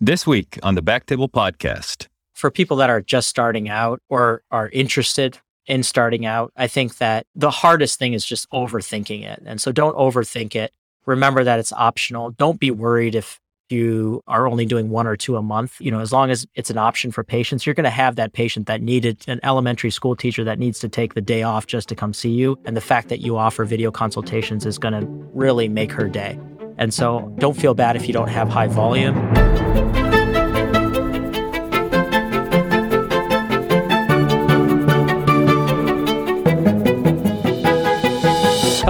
This week on the Backtable Podcast. For people that are just starting out or are interested in starting out, I think that the hardest thing is just overthinking it. And so don't overthink it. Remember that it's optional. Don't be worried if you are only doing one or two a month. You know, as long as it's an option for patients, you're going to have that patient that needed an elementary school teacher that needs to take the day off just to come see you. And the fact that you offer video consultations is going to really make her day. And so don't feel bad if you don't have high volume.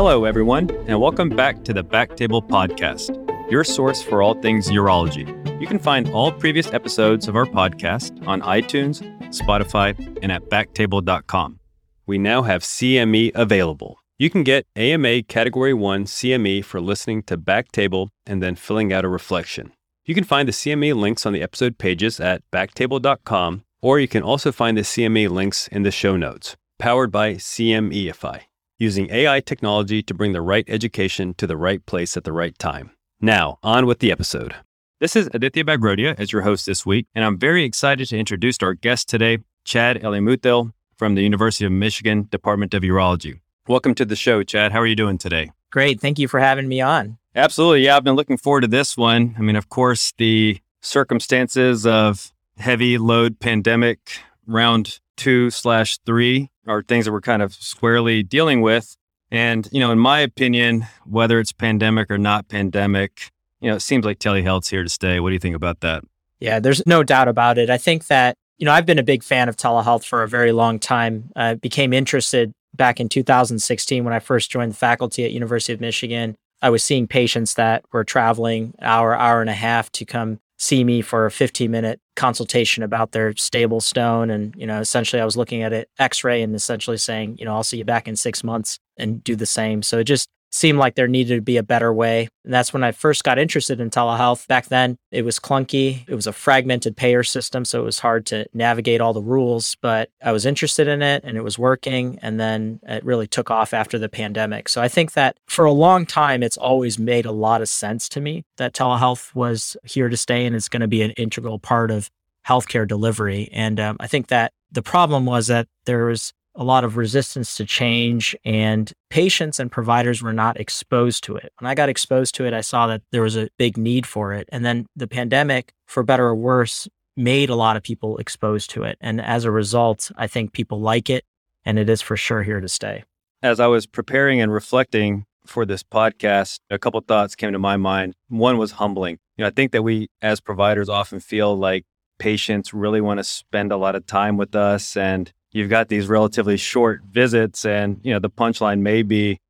Hello, everyone, and welcome back to the Backtable Podcast, your source for all things urology. You can find all previous episodes of our podcast on iTunes, Spotify, and at backtable.com. We now have CME available. You can get AMA Category 1 CME for listening to Backtable and then filling out a reflection. You can find the CME links on the episode pages at backtable.com, or you can also find the CME links in the show notes, powered by CMEify using AI technology to bring the right education to the right place at the right time. Now, on with the episode. This is Aditya Bagrodia as your host this week, and I'm very excited to introduce our guest today, Chad Ellimoottil from the University of Michigan Department of Urology. Welcome to the show, Chad. How are you doing today? Great. Thank you for having me on. Absolutely. Yeah, I've been looking forward to this one. I mean, of course, the circumstances of heavy load pandemic round two slash three are things that we're kind of squarely dealing with. And, you know, in my opinion, whether it's pandemic or not pandemic, you know, it seems like telehealth's here to stay. What do you think about that? Yeah, there's no doubt about it. I think that, you know, I've been a big fan of telehealth for a very long time. I became interested back in 2016 when I first joined the faculty at University of Michigan. I was seeing patients that were traveling hour, hour and a half to come see me for a 15 minute consultation about their stable stone. And, you know, essentially I was looking at it x-ray and essentially saying, you know, I'll see you back in six months and do the same. So it just seemed like there needed to be a better way. And that's when I first got interested in telehealth. Back then, it was clunky. It was a fragmented payer system, so it was hard to navigate all the rules, but I was interested in it and it was working. And then it really took off after the pandemic. So I think that for a long time, it's always made a lot of sense to me that telehealth was here to stay and it's going to be an integral part of healthcare delivery. And um, I think that the problem was that there was a lot of resistance to change and patients and providers were not exposed to it. When I got exposed to it, I saw that there was a big need for it. And then the pandemic, for better or worse, made a lot of people exposed to it. And as a result, I think people like it and it is for sure here to stay. As I was preparing and reflecting for this podcast, a couple thoughts came to my mind. One was humbling. You know, I think that we as providers often feel like patients really want to spend a lot of time with us and you've got these relatively short visits and you know the punchline may be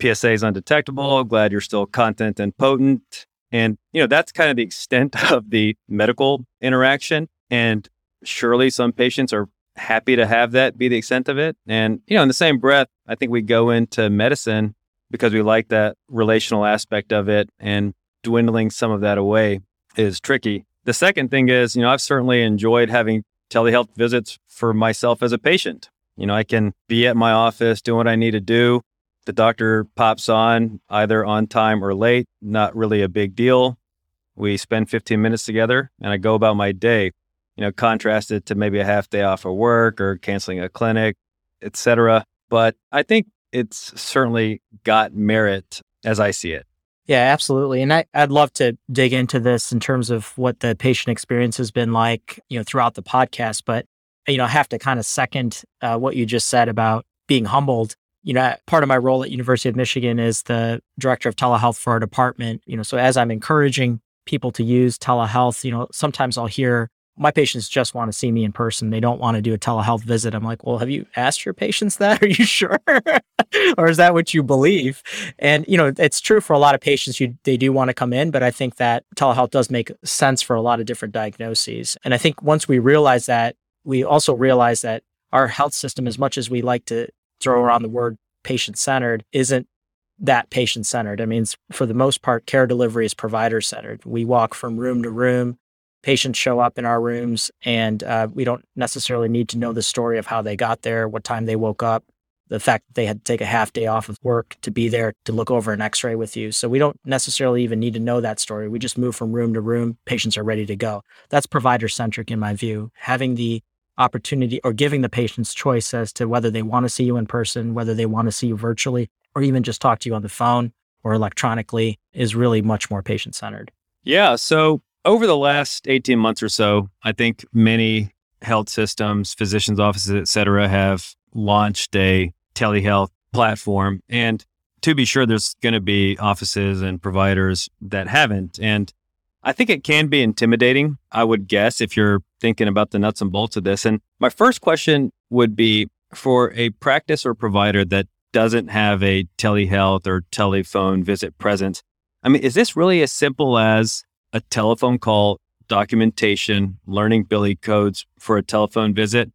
psa is undetectable glad you're still content and potent. And you know that's kind of the extent of the medical interaction. And surely some patients are happy to have that be the extent of it. And you know in the same breath i think we go into medicine because we like that relational aspect of it and dwindling some of that away is tricky. The second thing is you know i've certainly enjoyed having telehealth visits for myself as a patient. You know, I can be at my office doing what I need to do. The doctor pops on either on time or late, not really a big deal. We spend 15 minutes together and I go about my day, you know, contrasted to maybe a half day off of work or canceling a clinic, etc. But I think it's certainly got merit as I see it. Yeah, absolutely. And I, I'd love to dig into this in terms of what the patient experience has been like, you know, throughout the podcast. But, you know, I have to kind of second uh, what you just said about being humbled. You know, part of my role at University of Michigan is the director of telehealth for our department. You know, so as I'm encouraging people to use telehealth, you know, sometimes I'll hear my patients just want to see me in person. They don't want to do a telehealth visit. I'm like, well, have you asked your patients that? Are you sure? or is that what you believe? And, you know, it's true for a lot of patients. You, they do want to come in, but I think that telehealth does make sense for a lot of different diagnoses. And I think once we realize that, we also realize that our health system, as much as we like to throw around the word patient centered, isn't that patient centered. I mean, for the most part, care delivery is provider centered. We walk from room to room patients show up in our rooms and uh, we don't necessarily need to know the story of how they got there, what time they woke up, the fact that they had to take a half day off of work to be there to look over an x ray with you. So we don't necessarily even need to know that story. We just move from room to room. Patients are ready to go. That's provider centric in my view. Having the opportunity or giving the patients choice as to whether they want to see you in person, whether they want to see you virtually, or even just talk to you on the phone or electronically is really much more patient centered. Yeah. So over the last 18 months or so, I think many health systems, physicians' offices, et cetera, have launched a telehealth platform. And to be sure, there's going to be offices and providers that haven't. And I think it can be intimidating, I would guess, if you're thinking about the nuts and bolts of this. And my first question would be for a practice or provider that doesn't have a telehealth or telephone visit presence. I mean, is this really as simple as a telephone call, documentation, learning billing codes for a telephone visit,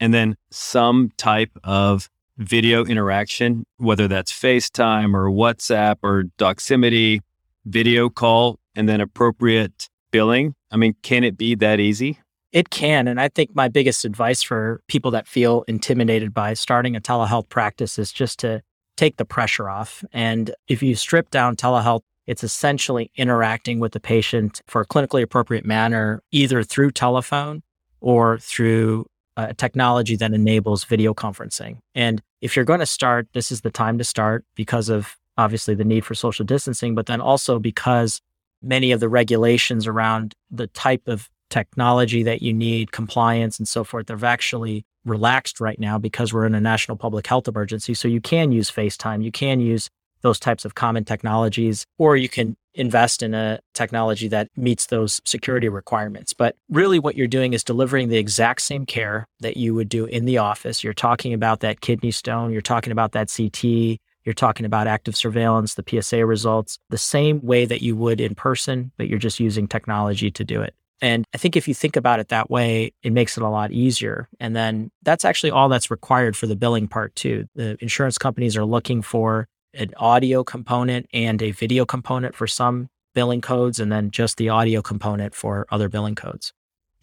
and then some type of video interaction, whether that's FaceTime or WhatsApp or Doximity, video call, and then appropriate billing? I mean, can it be that easy? It can. And I think my biggest advice for people that feel intimidated by starting a telehealth practice is just to take the pressure off. And if you strip down telehealth, it's essentially interacting with the patient for a clinically appropriate manner, either through telephone or through a technology that enables video conferencing. And if you're going to start, this is the time to start because of obviously the need for social distancing, but then also because many of the regulations around the type of technology that you need, compliance and so forth, they've actually relaxed right now because we're in a national public health emergency. So you can use FaceTime, you can use those types of common technologies, or you can invest in a technology that meets those security requirements. But really, what you're doing is delivering the exact same care that you would do in the office. You're talking about that kidney stone, you're talking about that CT, you're talking about active surveillance, the PSA results, the same way that you would in person, but you're just using technology to do it. And I think if you think about it that way, it makes it a lot easier. And then that's actually all that's required for the billing part, too. The insurance companies are looking for an audio component and a video component for some billing codes, and then just the audio component for other billing codes.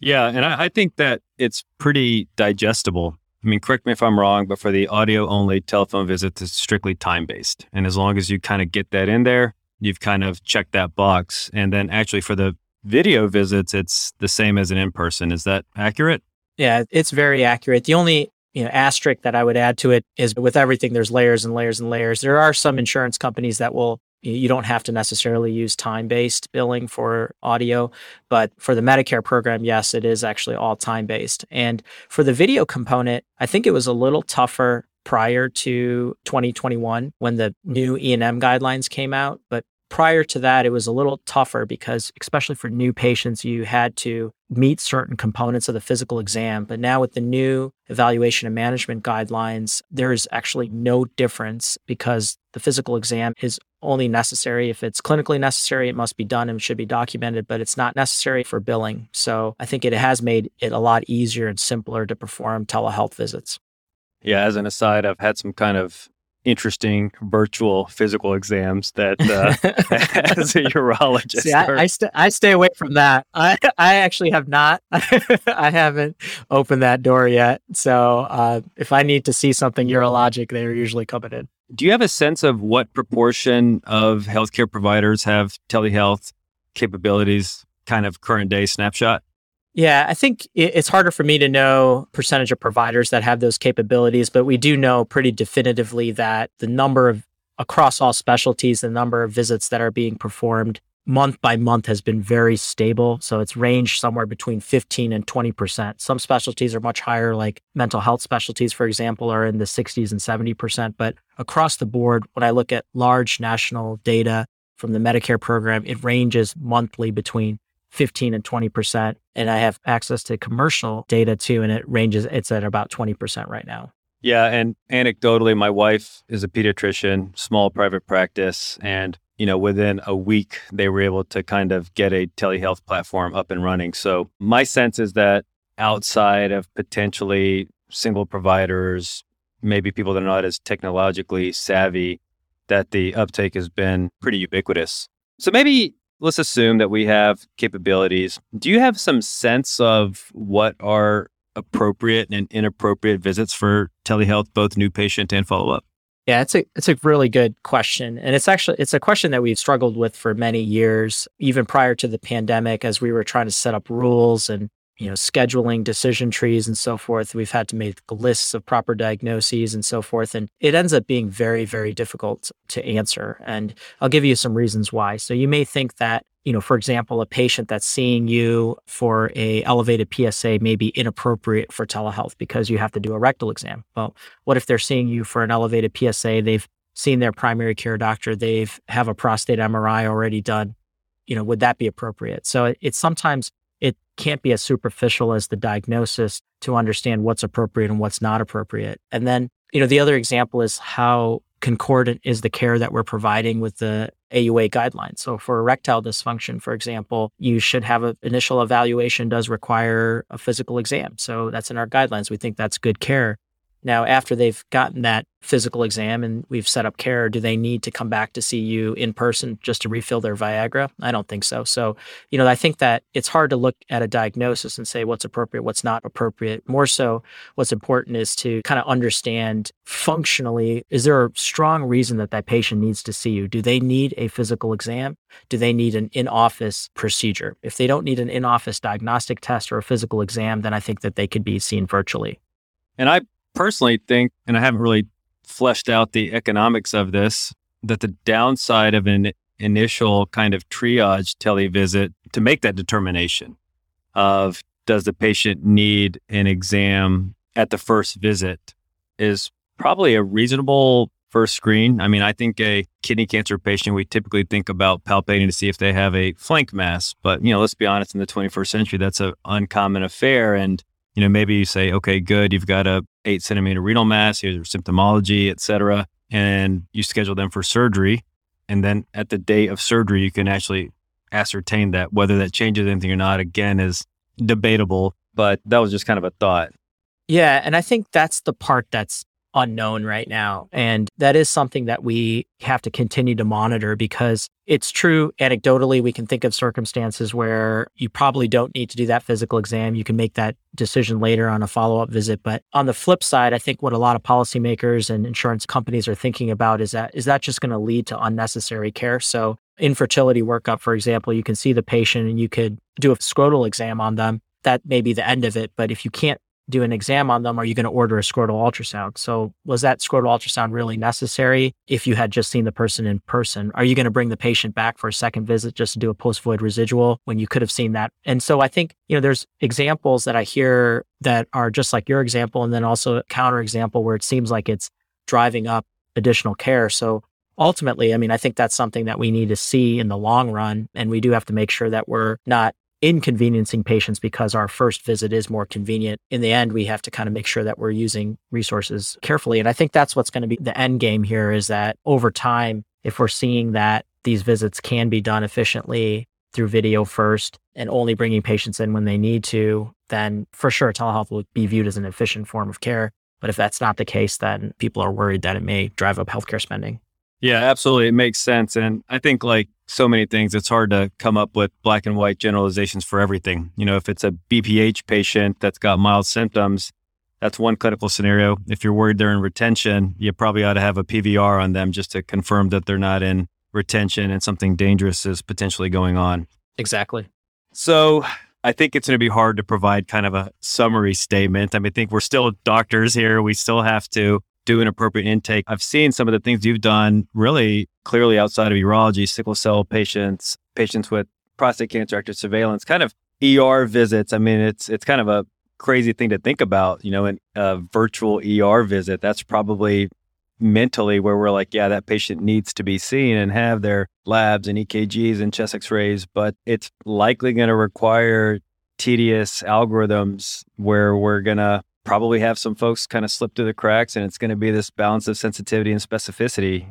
Yeah. And I, I think that it's pretty digestible. I mean, correct me if I'm wrong, but for the audio only telephone visits, it's strictly time based. And as long as you kind of get that in there, you've kind of checked that box. And then actually for the video visits, it's the same as an in person. Is that accurate? Yeah, it's very accurate. The only you know asterisk that I would add to it is with everything, there's layers and layers and layers. There are some insurance companies that will you don't have to necessarily use time based billing for audio, but for the Medicare program, yes, it is actually all time based. And for the video component, I think it was a little tougher prior to 2021 when the new E&M guidelines came out, but prior to that, it was a little tougher because, especially for new patients, you had to meet certain components of the physical exam. But now, with the new evaluation and management guidelines, there is actually no difference because the physical exam is only necessary if it's clinically necessary. It must be done and should be documented, but it's not necessary for billing. So I think it has made it a lot easier and simpler to perform telehealth visits. Yeah, as an aside, I've had some kind of interesting virtual physical exams that uh, as a urologist. See, I, I, st- I, stay away from that. I, I actually have not. I haven't opened that door yet. So uh, if I need to see something urologic, they're usually coming in. Do you have a sense of what proportion of healthcare providers have telehealth capabilities, kind of current day snapshot? Yeah, I think it's harder for me to know percentage of providers that have those capabilities, but we do know pretty definitively that the number of across all specialties, the number of visits that are being performed month by month has been very stable. So it's ranged somewhere between 15 and 20%. Some specialties are much higher, like mental health specialties, for example, are in the 60s and 70%. But across the board, when I look at large national data from the Medicare program, it ranges monthly between 15 and 20%. And I have access to commercial data too, and it ranges, it's at about 20% right now. Yeah. And anecdotally, my wife is a pediatrician, small private practice. And, you know, within a week, they were able to kind of get a telehealth platform up and running. So my sense is that outside of potentially single providers, maybe people that are not as technologically savvy, that the uptake has been pretty ubiquitous. So maybe let's assume that we have capabilities. Do you have some sense of what are appropriate and inappropriate visits for telehealth, both new patient and follow up? Yeah, it's a it's a really good question. And it's actually it's a question that we've struggled with for many years, even prior to the pandemic as we were trying to set up rules and you know scheduling decision trees and so forth. We've had to make lists of proper diagnoses and so forth and it ends up being very very difficult to answer and i'll give you some reasons why. So you may think that you know for example a patient that's seeing you for a elevated psa may be inappropriate for telehealth because you have to do a rectal exam. Well what if they're seeing you for an elevated psa they've seen their primary care doctor. They've have a prostate mri already done. You know would that be appropriate? So it's sometimes it can't be as superficial as the diagnosis to understand what's appropriate and what's not appropriate. And then, you know, the other example is how concordant is the care that we're providing with the AUA guidelines. So for erectile dysfunction, for example, you should have an initial evaluation does require a physical exam. So that's in our guidelines. We think that's good care. Now, after they've gotten that physical exam and we've set up care, do they need to come back to see you in person just to refill their Viagra? I don't think so. So, you know, I think that it's hard to look at a diagnosis and say what's appropriate, what's not appropriate. More so, what's important is to kind of understand functionally is there a strong reason that that patient needs to see you? Do they need a physical exam? Do they need an in office procedure? If they don't need an in office diagnostic test or a physical exam, then I think that they could be seen virtually. And I personally think, and I haven't really fleshed out the economics of this, that the downside of an initial kind of triage televisit to make that determination of does the patient need an exam at the first visit is probably a reasonable first screen. I mean, I think a kidney cancer patient, we typically think about palpating to see if they have a flank mass. But, you know, let's be honest, in the 21st century, that's an uncommon affair. And you know, maybe you say, okay, good, you've got a eight centimeter renal mass, here's your symptomology, et cetera. And you schedule them for surgery. And then at the day of surgery, you can actually ascertain that whether that changes anything or not, again, is debatable. But that was just kind of a thought. Yeah. And I think that's the part that's unknown right now. And that is something that we have to continue to monitor because it's true. Anecdotally, we can think of circumstances where you probably don't need to do that physical exam. You can make that decision later on a follow up visit. But on the flip side, I think what a lot of policymakers and insurance companies are thinking about is that is that just going to lead to unnecessary care? So, infertility workup, for example, you can see the patient and you could do a scrotal exam on them that may be the end of it. But if you can't do an exam on them, are you going to order a scrotal ultrasound? So, was that scrotal ultrasound really necessary if you had just seen the person in person? Are you going to bring the patient back for a second visit just to do a post void residual when you could have seen that? And so, I think, you know, there's examples that I hear that are just like your example, and then also a counter example where it seems like it's driving up additional care. So, ultimately, I mean, I think that's something that we need to see in the long run. And we do have to make sure that we're not inconveniencing patients because our first visit is more convenient. In the end, we have to kind of make sure that we're using resources carefully. And I think that's what's going to be the end game here is that over time, if we're seeing that these visits can be done efficiently through video first and only bringing patients in when they need to, then for sure telehealth will be viewed as an efficient form of care. But if that's not the case, then people are worried that it may drive up healthcare spending. Yeah, absolutely. It makes sense. And I think, like so many things, it's hard to come up with black and white generalizations for everything. You know, if it's a BPH patient that's got mild symptoms, that's one clinical scenario. If you're worried they're in retention, you probably ought to have a PVR on them just to confirm that they're not in retention and something dangerous is potentially going on. Exactly. So I think it's going to be hard to provide kind of a summary statement. I mean, I think we're still doctors here. We still have to do an appropriate intake. I've seen some of the things you've done really clearly outside of urology, sickle cell patients, patients with prostate cancer active surveillance, kind of ER visits. I mean, it's it's kind of a crazy thing to think about, you know, in a virtual ER visit. That's probably mentally where we're like, yeah, that patient needs to be seen and have their labs and EKGs and chest x-rays, but it's likely going to require tedious algorithms where we're going to probably have some folks kind of slip through the cracks and it's going to be this balance of sensitivity and specificity.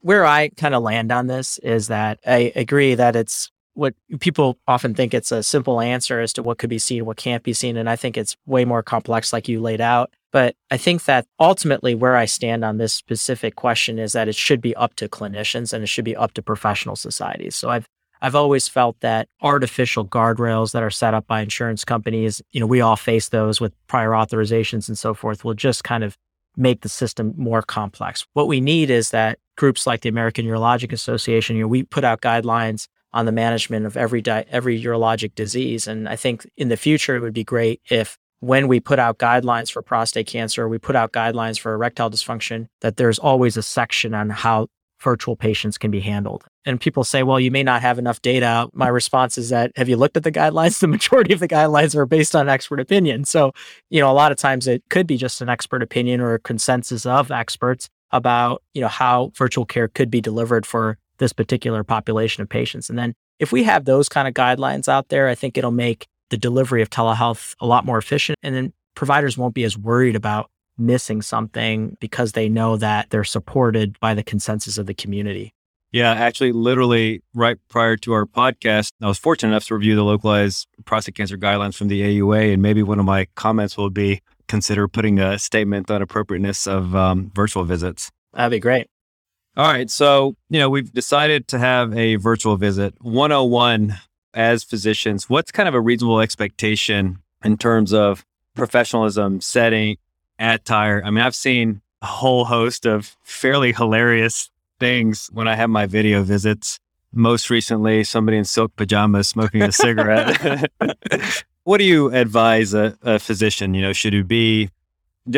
Where I kind of land on this is that I agree that it's what people often think it's a simple answer as to what could be seen, what can't be seen. And I think it's way more complex, like you laid out. But I think that ultimately where I stand on this specific question is that it should be up to clinicians and it should be up to professional societies. So I've I've always felt that artificial guardrails that are set up by insurance companies, you know, we all face those with prior authorizations and so forth, will just kind of make the system more complex. What we need is that groups like the American Urologic Association, you know, we put out guidelines on the management of every di- every urologic disease, and I think in the future it would be great if when we put out guidelines for prostate cancer, we put out guidelines for erectile dysfunction, that there's always a section on how virtual patients can be handled. And people say, well, you may not have enough data. My response is that have you looked at the guidelines? The majority of the guidelines are based on expert opinion. So, you know, a lot of times it could be just an expert opinion or a consensus of experts about, you know, how virtual care could be delivered for this particular population of patients. And then if we have those kind of guidelines out there, I think it'll make the delivery of telehealth a lot more efficient. And then providers won't be as worried about missing something because they know that they're supported by the consensus of the community. Yeah, actually, literally right prior to our podcast, I was fortunate enough to review the localized prostate cancer guidelines from the AUA. And maybe one of my comments will be consider putting a statement on appropriateness of um, virtual visits. That'd be great. All right. So, you know, we've decided to have a virtual visit. 101 as physicians, what's kind of a reasonable expectation in terms of professionalism, setting, attire? I mean, I've seen a whole host of fairly hilarious things when I have my video visits. Most recently, somebody in silk pajamas smoking a cigarette. what do you advise a, a, physician? You know, should it be?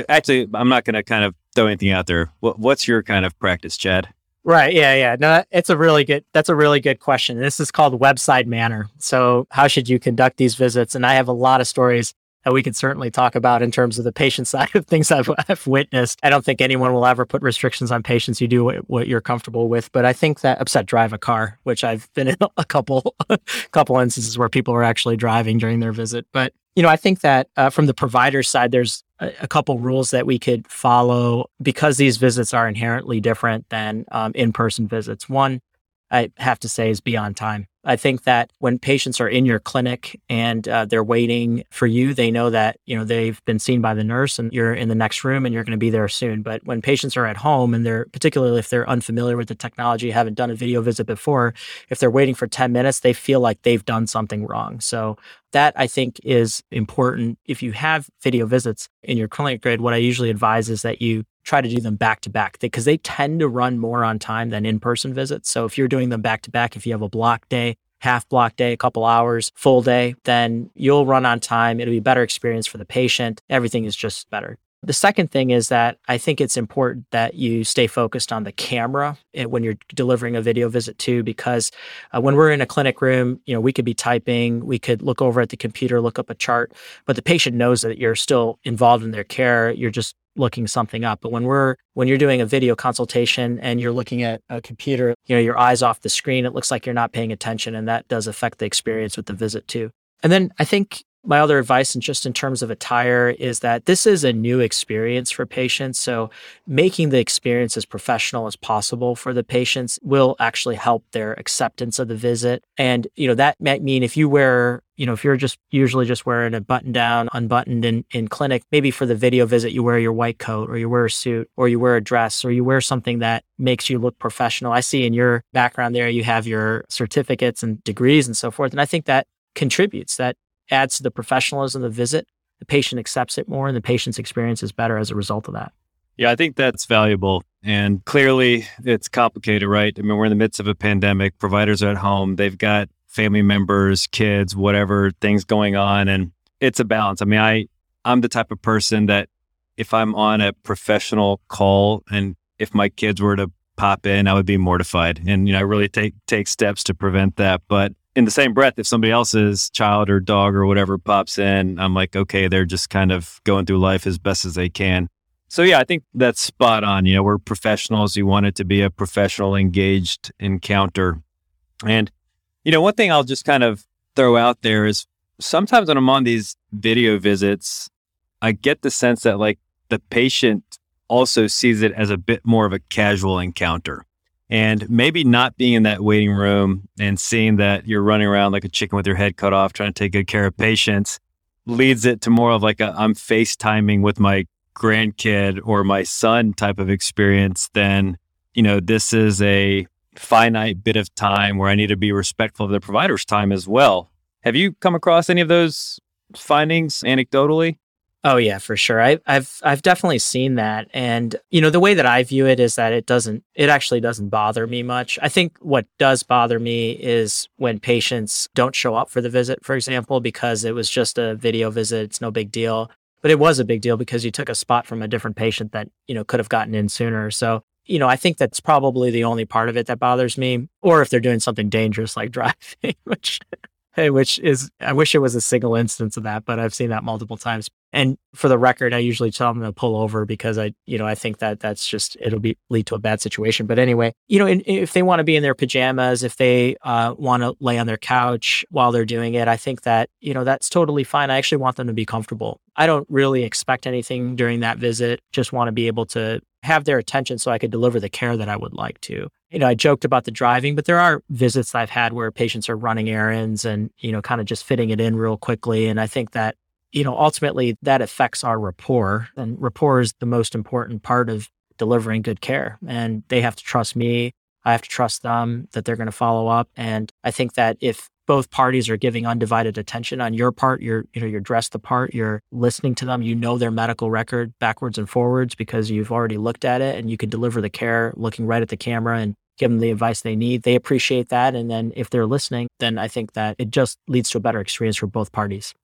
Actually, I'm not going to kind of throw anything out there. What, what's your kind of practice, Chad? Right. Yeah. Yeah. No, it's a really good. That's a really good question. This is called webside manner. So, how should you conduct these visits? And I have a lot of stories that we can certainly talk about in terms of the patient side of things I've, I've, witnessed. I don't think anyone will ever put restrictions on patients. You do what, what, you're comfortable with, but I think that upset drive a car, which I've been in a couple, couple instances where people are actually driving during their visit. But you know, I think that uh, from the provider side, there's a, a, couple rules that we could follow because these visits are inherently different than um, in-person visits. One, I have to say, is be on time. I think that when patients are in your clinic and uh, they're waiting for you, they know that you know they've been seen by the nurse and you're in the next room and you're going to be there soon. But when patients are at home and they're particularly if they're unfamiliar with the technology, haven't done a video visit before, if they're waiting for 10 minutes, they feel like they've done something wrong. So that I think is important. If you have video visits in your clinic grid, what I usually advise is that you try to do them back to back because they tend to run more on time than in person visits. So if you're doing them back to back, if you have a block day, half block day, a couple hours, full day, then you'll run on time. It'll be a better experience for the patient. Everything is just better. The second thing is that I think it's important that you stay focused on the camera eh, when you're delivering a video visit too, because uh, when we're in a clinic room, you know, we could be typing, we could look over at the computer, look up a chart, but the patient knows that you're still involved in their care. You're just looking something up. But when we're when you're doing a video consultation and you're looking at a computer, you know, your eyes off the screen, it looks like you're not paying attention, and that does affect the experience with the visit too. And then I think my other advice, and just in terms of attire, is that this is a new experience for patients. So, making the experience as professional as possible for the patients will actually help their acceptance of the visit. And, you know, that might mean if you wear, you know, if you're just usually just wearing a button down, unbuttoned in, in clinic, maybe for the video visit, you wear your white coat or you wear a suit or you wear a dress or you wear something that makes you look professional. I see in your background there, you have your certificates and degrees and so forth. And I think that contributes that adds to the professionalism of the visit. The patient accepts it more and the patient's experience is better as a result of that. Yeah, I think that's valuable. And clearly it's complicated, right? I mean, we're in the midst of a pandemic. Providers are at home. They've got family members, kids, whatever things going on. And it's a balance. I mean, I, I'm the type of person that if I'm on a professional call and if my kids were to pop in, I would be mortified. And, you know, I really take, take steps to prevent that. But in the same breath, if somebody else's child or dog or whatever pops in, I'm like, okay, they're just kind of going through life as best as they can. So yeah, I think that's spot on. You know, we're professionals. You want it to be a professional, engaged encounter. And, you know, one thing I'll just kind of throw out there is sometimes when I'm on these video visits, I get the sense that like the patient also sees it as a bit more of a casual encounter. And maybe not being in that waiting room and seeing that you're running around like a chicken with your head cut off, trying to take good care of patients, leads it to more of like a I'm FaceTiming with my grandkid or my son type of experience than, you know, this is a finite bit of time where I need to be respectful of the provider's time as well. Have you come across any of those findings anecdotally? Oh yeah, for sure. I, have I've definitely seen that, and you know the way that I view it is that it doesn't it actually doesn't bother me much. I think what does bother me is when patients don't show up for the visit, for example, because it was just a video visit. It's no big deal, but it was a big deal because you took a spot from a different patient that you know could have gotten in sooner. So you know I think that's probably the only part of it that bothers me, or if they're doing something dangerous like driving, which Hey, which is, I wish it was a single instance of that, but I've seen that multiple times. And for the record, I usually tell them to pull over because I, you know, I think that that's just, it'll be lead to a bad situation. But anyway, you know, if they want to be in their pajamas, if they uh, want to lay on their couch while they're doing it, I think that, you know, that's totally fine. I actually want them to be comfortable. I don't really expect anything during that visit, just want to be able to have their attention so I could deliver the care that I would like to. You know, I joked about the driving, but there are visits I've had where patients are running errands and, you know, kind of just fitting it in real quickly. And I think that, you know, ultimately that affects our rapport. And rapport is the most important part of delivering good care. And they have to trust me. I have to trust them that they're going to follow up. And I think that if both parties are giving undivided attention on your part you're you know you're dressed the part you're listening to them you know their medical record backwards and forwards because you've already looked at it and you can deliver the care looking right at the camera and give them the advice they need they appreciate that and then if they're listening then i think that it just leads to a better experience for both parties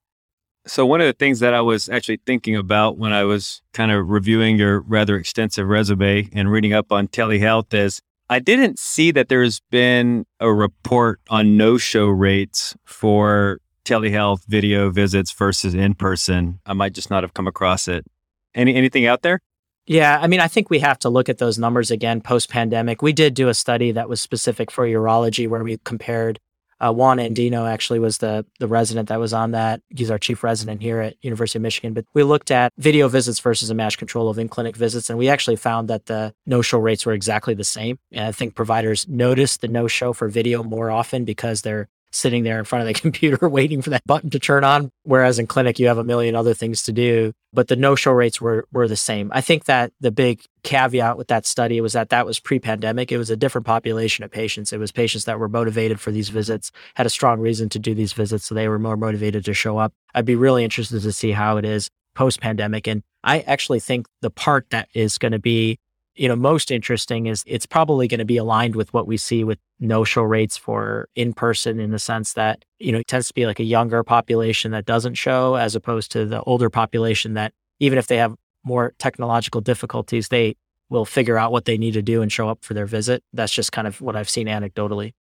so one of the things that i was actually thinking about when i was kind of reviewing your rather extensive resume and reading up on telehealth is I didn't see that there's been a report on no show rates for telehealth video visits versus in person. I might just not have come across it. Any anything out there? Yeah, I mean, I think we have to look at those numbers again post pandemic. We did do a study that was specific for urology where we compared uh, Juan Andino actually was the the resident that was on that. He's our chief resident here at University of Michigan. But we looked at video visits versus a match control of in clinic visits, and we actually found that the no show rates were exactly the same. And I think providers notice the no show for video more often because they're sitting there in front of the computer waiting for that button to turn on. Whereas in clinic, you have a million other things to do. But the no show rates were, were the same. I think that the big caveat with that study was that that was pre pandemic. It was a different population of patients. It was patients that were motivated for these visits, had a strong reason to do these visits. So they were more motivated to show up. I'd be really interested to see how it is post pandemic. And I actually think the part that is going to be you know most interesting is it's probably going to be aligned with what we see with no show rates for in person in the sense that you know it tends to be like a younger population that doesn't show as opposed to the older population that even if they have more technological difficulties they will figure out what they need to do and show up for their visit. That's just kind of what i've seen anecdotally.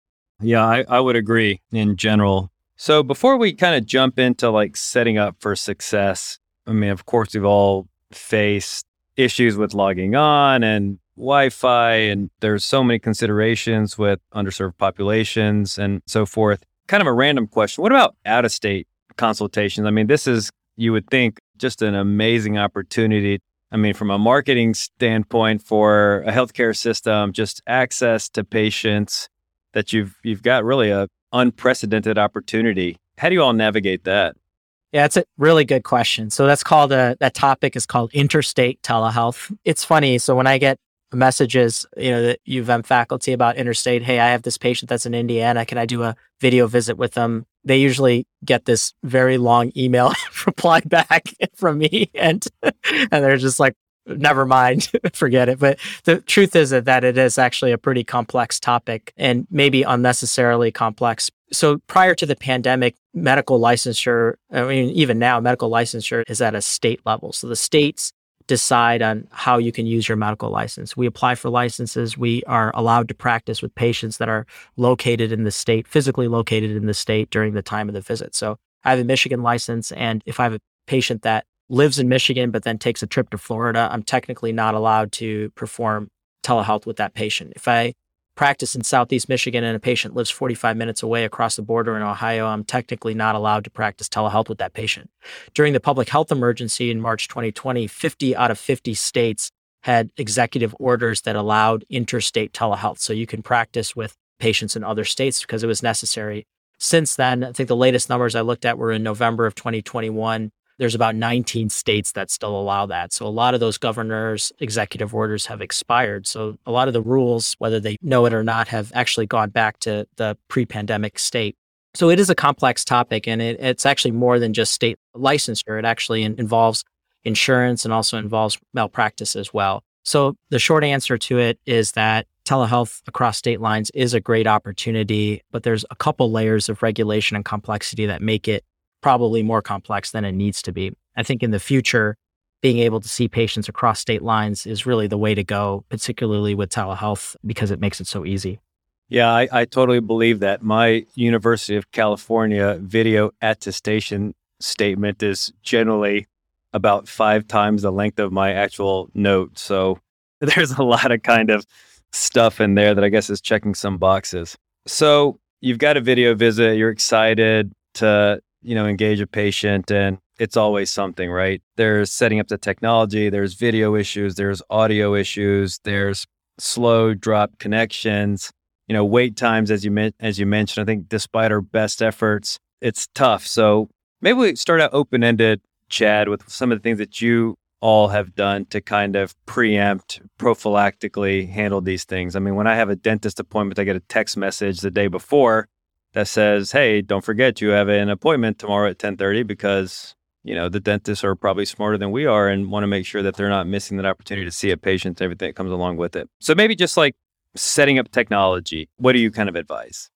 Yeah i, I would agree in general. So before we kind of jump into like setting up for success i mean of course we've all faced issues with logging on and Wi-Fi, and there's so many considerations with underserved populations and so forth. Kind of a random question: What about out-of-state consultations? I mean, this is you would think just an amazing opportunity. I mean, from a marketing standpoint for a healthcare system, just access to patients that you've you've got really a unprecedented opportunity. How do you all navigate that? Yeah, it's a really good question. So that's called a that topic is called interstate telehealth. It's funny. So when I get messages, you know, that U of M faculty about interstate, hey, I have this patient that's in Indiana. Can I do a video visit with them? They usually get this very long email reply back from me, and and they're just like, never mind, forget it. But the truth is that it is actually a pretty complex topic and maybe unnecessarily complex. So prior to the pandemic, medical licensure, I mean, even now, medical licensure is at a state level. So the states decide on how you can use your medical license. We apply for licenses. We are allowed to practice with patients that are located in the state, physically located in the state during the time of the visit. So I have a Michigan license. And if I have a patient that lives in Michigan, but then takes a trip to Florida, I'm technically not allowed to perform telehealth with that patient. If I practice in Southeast Michigan and a patient lives 45 minutes away across the border in Ohio, I'm technically not allowed to practice telehealth with that patient. During the public health emergency in March 2020, 50 out of 50 states had executive orders that allowed interstate telehealth. So you can practice with patients in other states because it was necessary. Since then, I think the latest numbers I looked at were in November of 2021 there's about 19 states that still allow that. So a lot of those governors' executive orders have expired. So a lot of the rules, whether they know it or not, have actually gone back to the pre pandemic state. So it is a complex topic and it, it's actually more than just state licensure. It actually in, involves insurance and also involves malpractice as well. So the short answer to it is that telehealth across state lines is a great opportunity, but there's a couple layers of regulation and complexity that make it probably more complex than it needs to be. I think in the future, being able to see patients across state lines is really the way to go, particularly with telehealth, because it makes it so easy. Yeah, I, I totally believe that. My University of California video attestation statement is generally about five times the length of my actual note. So there's a lot of kind of stuff in there that I guess is checking some boxes. So you've got a video visit, you're excited to, you know, engage a patient and it's always something, right? There's setting up the technology, there's video issues, there's audio issues, there's slow drop connections, you know, wait times as you as you mentioned. I think despite our best efforts, it's tough. So maybe we start out open ended, Chad, with some of the things that you all have done to kind of preempt, prophylactically handle these things. I mean, when I have a dentist appointment, I get a text message the day before that says, "Hey, don't forget you have an appointment tomorrow at 10:30 because you know the dentists are probably smarter than we are and want to make sure that they're not missing that opportunity to see a patient and everything that comes along with it." So maybe just like setting up technology, what do you kind of advise?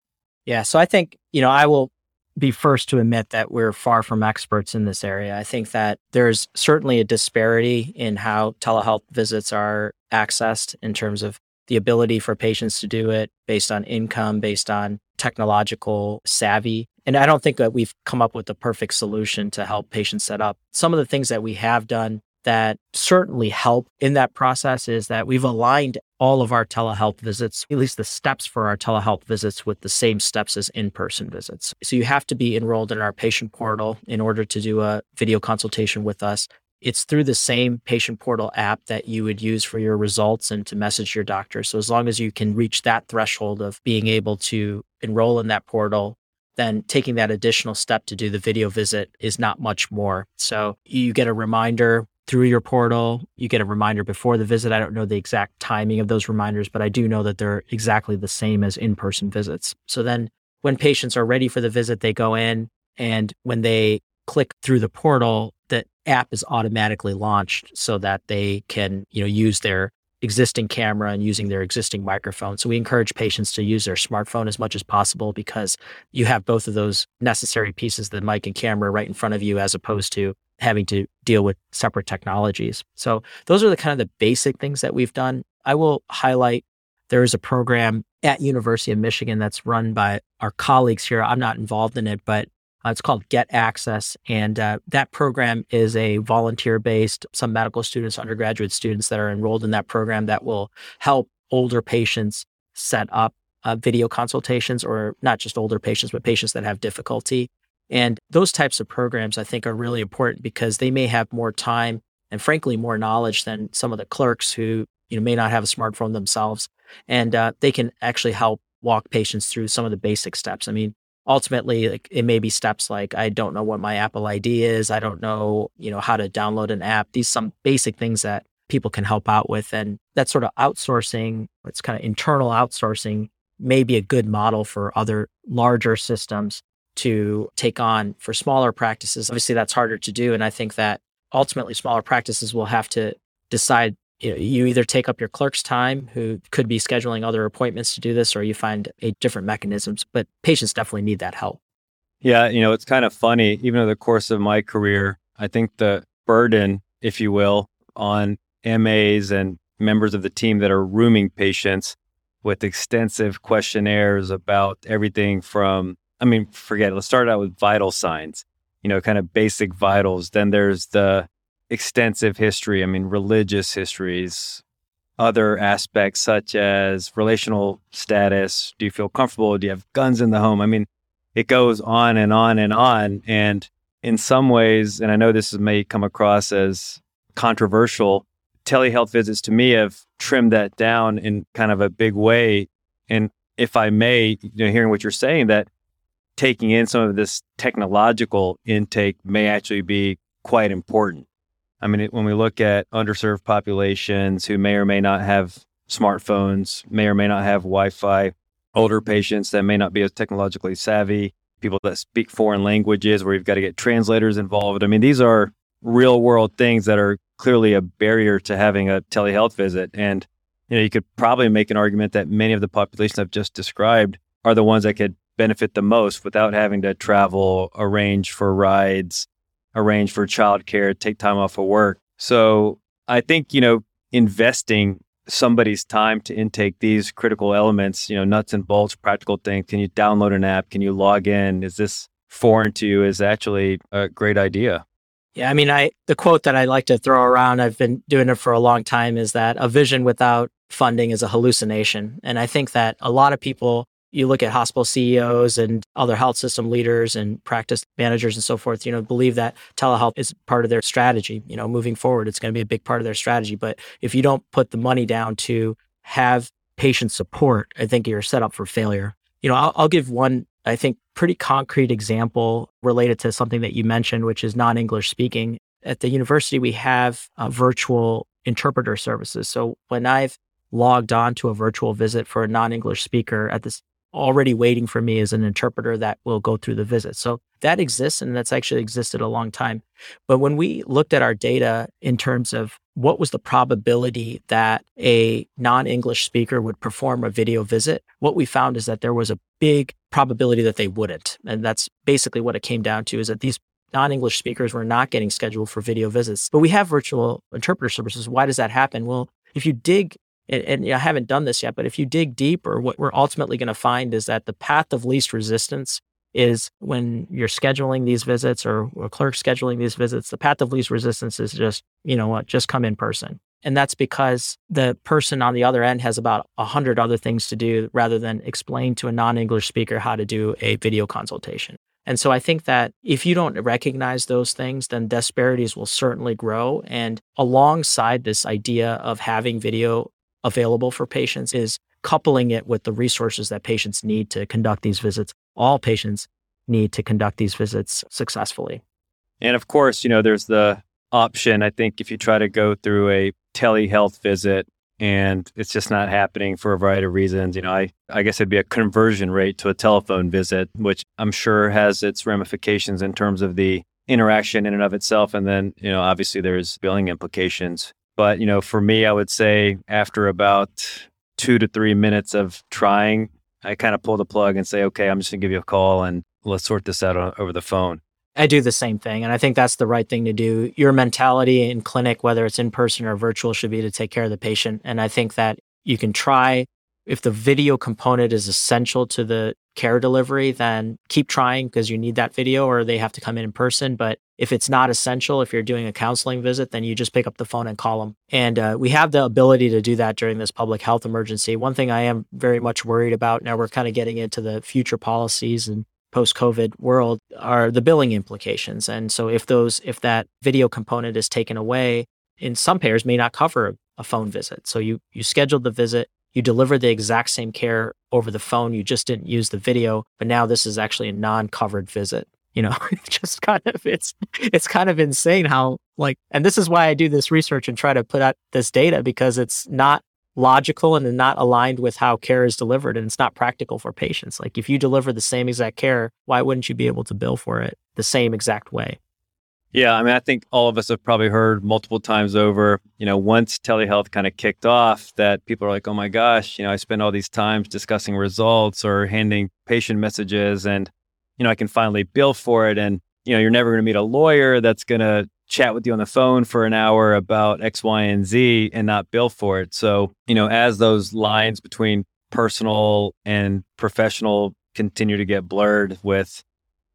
Yeah, so I think, you know, I will be first to admit that we're far from experts in this area. I think that there's certainly a disparity in how telehealth visits are accessed in terms of the ability for patients to do it based on income, based on technological savvy. And I don't think that we've come up with the perfect solution to help patients set up. Some of the things that we have done that certainly help in that process is that we've aligned all of our telehealth visits, at least the steps for our telehealth visits, with the same steps as in person visits. So you have to be enrolled in our patient portal in order to do a video consultation with us. It's through the same patient portal app that you would use for your results and to message your doctor. So as long as you can reach that threshold of being able to enroll in that portal, then taking that additional step to do the video visit is not much more. So you get a reminder through your portal. You get a reminder before the visit. I don't know the exact timing of those reminders, but I do know that they're exactly the same as in person visits. So then when patients are ready for the visit, they go in and when they click through the portal, the app is automatically launched so that they can, you know, use their existing camera and using their existing microphone. So we encourage patients to use their smartphone as much as possible because you have both of those necessary pieces, the mic and camera right in front of you, as opposed to having to deal with separate technologies. So those are the kind of the basic things that we've done. I will highlight there is a program at University of Michigan that's run by our colleagues here. I'm not involved in it, but uh, it's called Get Access. And uh, that program is a volunteer based, some medical students, undergraduate students that are enrolled in that program that will help older patients set up uh, video consultations, or not just older patients, but patients that have difficulty. And those types of programs, I think, are really important because they may have more time and, frankly, more knowledge than some of the clerks who you know may not have a smartphone themselves, and uh, they can actually help walk patients through some of the basic steps. I mean, ultimately like it may be steps like i don't know what my apple id is. I don't know you know how to download an app. These some basic things that people can help out with and that sort of outsourcing it's kind of internal outsourcing may be a good model for other larger systems to take on for smaller practices. Obviously that's harder to do and i think that ultimately smaller practices will have to decide you, know, you either take up your clerk's time who could be scheduling other appointments to do this or you find a different mechanisms but patients definitely need that help. Yeah you know it's kind of funny even over the course of my career i think the burden if you will on mas and members of the team that are rooming patients with extensive questionnaires about everything from i mean forget it let's start out with vital signs you know kind of basic vitals. Then there's the extensive history. I mean, religious histories, other aspects such as relational status. Do you feel comfortable? Do you have guns in the home? I mean, it goes on and on and on. And in some ways, and I know this may come across as controversial, telehealth visits to me have trimmed that down in kind of a big way. And if I may, you know, hearing what you're saying, that taking in some of this technological intake may actually be quite important. I mean, when we look at underserved populations who may or may not have smartphones, may or may not have Wi Fi, older patients that may not be as technologically savvy, people that speak foreign languages where you've got to get translators involved. I mean, these are real world things that are clearly a barrier to having a telehealth visit. And, you know, you could probably make an argument that many of the populations I've just described are the ones that could benefit the most without having to travel, arrange for rides, arrange for childcare, take time off of work. So I think, you know, investing somebody's time to intake these critical elements, you know, nuts and bolts, practical things. Can you download an app? Can you log in? Is this foreign to you? Is actually a great idea. Yeah, I mean, I the quote that I like to throw around, I've been doing it for a long time, is that a vision without funding is a hallucination. And I think that a lot of people you look at hospital CEOs and other health system leaders and practice managers and so forth, you know, believe that telehealth is part of their strategy. You know, moving forward, it's going to be a big part of their strategy. But if you don't put the money down to have patient support, I think you're set up for failure. You know, I'll, I'll give one, I think, pretty concrete example related to something that you mentioned, which is non English speaking. At the university, we have virtual interpreter services. So when I've logged on to a virtual visit for a non English speaker at this already waiting for me as an interpreter that will go through the visit. So that exists and that's actually existed a long time. But when we looked at our data in terms of what was the probability that a non English speaker would perform a video visit, what we found is that there was a big probability that they wouldn't. And that's basically what it came down to is that these non English speakers were not getting scheduled for video visits. But we have virtual interpreter services. Why does that happen? Well, if you dig and, and I haven't done this yet, but if you dig deeper, what we're ultimately going to find is that the path of least resistance is when you're scheduling these visits or a clerk scheduling these visits, the path of least resistance is just, you know what, just come in person. And that's because the person on the other end has about a hundred other things to do rather than explain to a non-English speaker how to do a video consultation. And so I think that if you don't recognize those things, then disparities will certainly grow. And alongside this idea of having video available for patients is coupling it with the resources that patients need to conduct these visits. All patients need to conduct these visits successfully. And of course, you know, there's the option. I think if you try to go through a telehealth visit and it's just not happening for a variety of reasons, you know, I, I guess it'd be a conversion rate to a telephone visit, which I'm sure has its ramifications in terms of the interaction in and of itself. And then, you know, obviously there's billing implications. But, you know, for me, I would say after about two to three minutes of trying, I kind of pull the plug and say, okay, I'm just going to give you a call and let's sort this out over the phone. I do the same thing. And I think that's the right thing to do. Your mentality in clinic, whether it's in person or virtual, should be to take care of the patient. And I think that you can try if the video component is essential to the care delivery, then keep trying because you need that video or they have to come in in person. But if it's not essential, if you're doing a counseling visit, then you just pick up the phone and call them. And uh, we have the ability to do that during this public health emergency. One thing I am very much worried about now, we're kind of getting into the future policies and post COVID world are the billing implications. And so if those, if that video component is taken away, in some payers may not cover a phone visit. So you you scheduled the visit, you deliver the exact same care over the phone. You just didn't use the video, but now this is actually a non-covered visit. You know, it's just kind of it's it's kind of insane how like and this is why I do this research and try to put out this data because it's not logical and not aligned with how care is delivered and it's not practical for patients. Like if you deliver the same exact care, why wouldn't you be able to bill for it the same exact way? Yeah, I mean, I think all of us have probably heard multiple times over, you know, once telehealth kind of kicked off, that people are like, oh my gosh, you know, I spend all these times discussing results or handing patient messages and, you know, I can finally bill for it. And, you know, you're never going to meet a lawyer that's going to chat with you on the phone for an hour about X, Y, and Z and not bill for it. So, you know, as those lines between personal and professional continue to get blurred with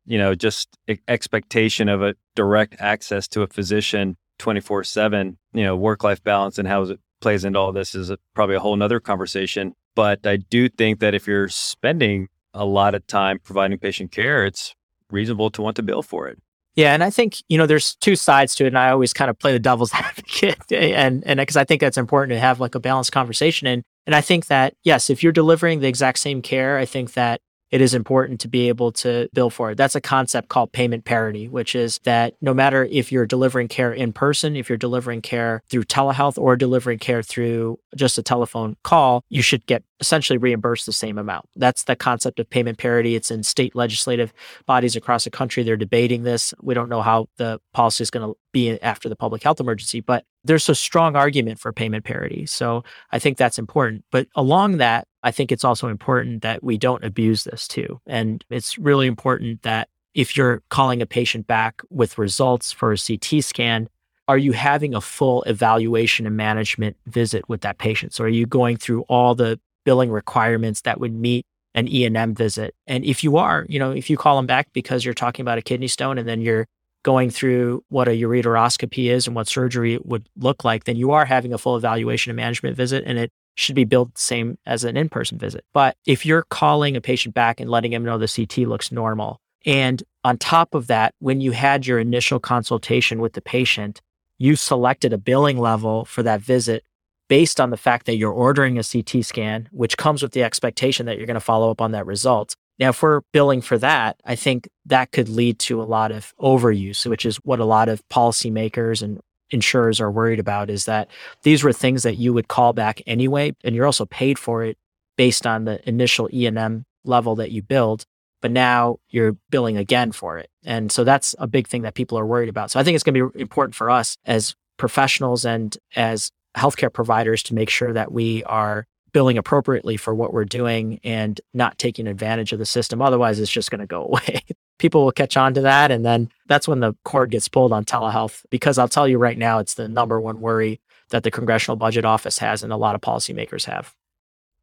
you know, just expectation of a direct access to a physician 24 7, you know, work life balance and how it plays into all this is a, probably a whole nother conversation. But I do think that if you're spending a lot of time providing patient care, it's reasonable to want to bill for it. Yeah, and I think you know there's two sides to it, and I always kind of play the devil's advocate, and and because I think that's important to have like a balanced conversation, and and I think that yes, if you're delivering the exact same care, I think that it is important to be able to bill for it. That's a concept called payment parity, which is that no matter if you're delivering care in person, if you're delivering care through telehealth or delivering care through just a telephone call, you should get essentially reimbursed the same amount. That's the concept of payment parity. It's in state legislative bodies across the country. They're debating this. We don't know how the policy is going to be after the public health emergency, but there's a strong argument for payment parity. So I think that's important. But along that, I think it's also important that we don't abuse this too. And it's really important that if you're calling a patient back with results for a CT scan, are you having a full evaluation and management visit with that patient? So are you going through all the billing requirements that would meet an E&M visit? And if you are, you know, if you call them back because you're talking about a kidney stone and then you're going through what a ureteroscopy is and what surgery would look like, then you are having a full evaluation and management visit and it should be billed the same as an in person visit. But if you're calling a patient back and letting him know the CT looks normal, and on top of that, when you had your initial consultation with the patient, you selected a billing level for that visit based on the fact that you're ordering a CT scan, which comes with the expectation that you're going to follow up on that result. Now, if we're billing for that, I think that could lead to a lot of overuse, which is what a lot of policymakers and insurers are worried about is that these were things that you would call back anyway, and you're also paid for it based on the initial E&M level that you build, but now you're billing again for it. And so that's a big thing that people are worried about. So I think it's going to be important for us as professionals and as healthcare providers to make sure that we are billing appropriately for what we're doing and not taking advantage of the system. Otherwise, it's just going to go away. People will catch on to that. And then that's when the cord gets pulled on telehealth. Because I'll tell you right now, it's the number one worry that the Congressional Budget Office has and a lot of policymakers have.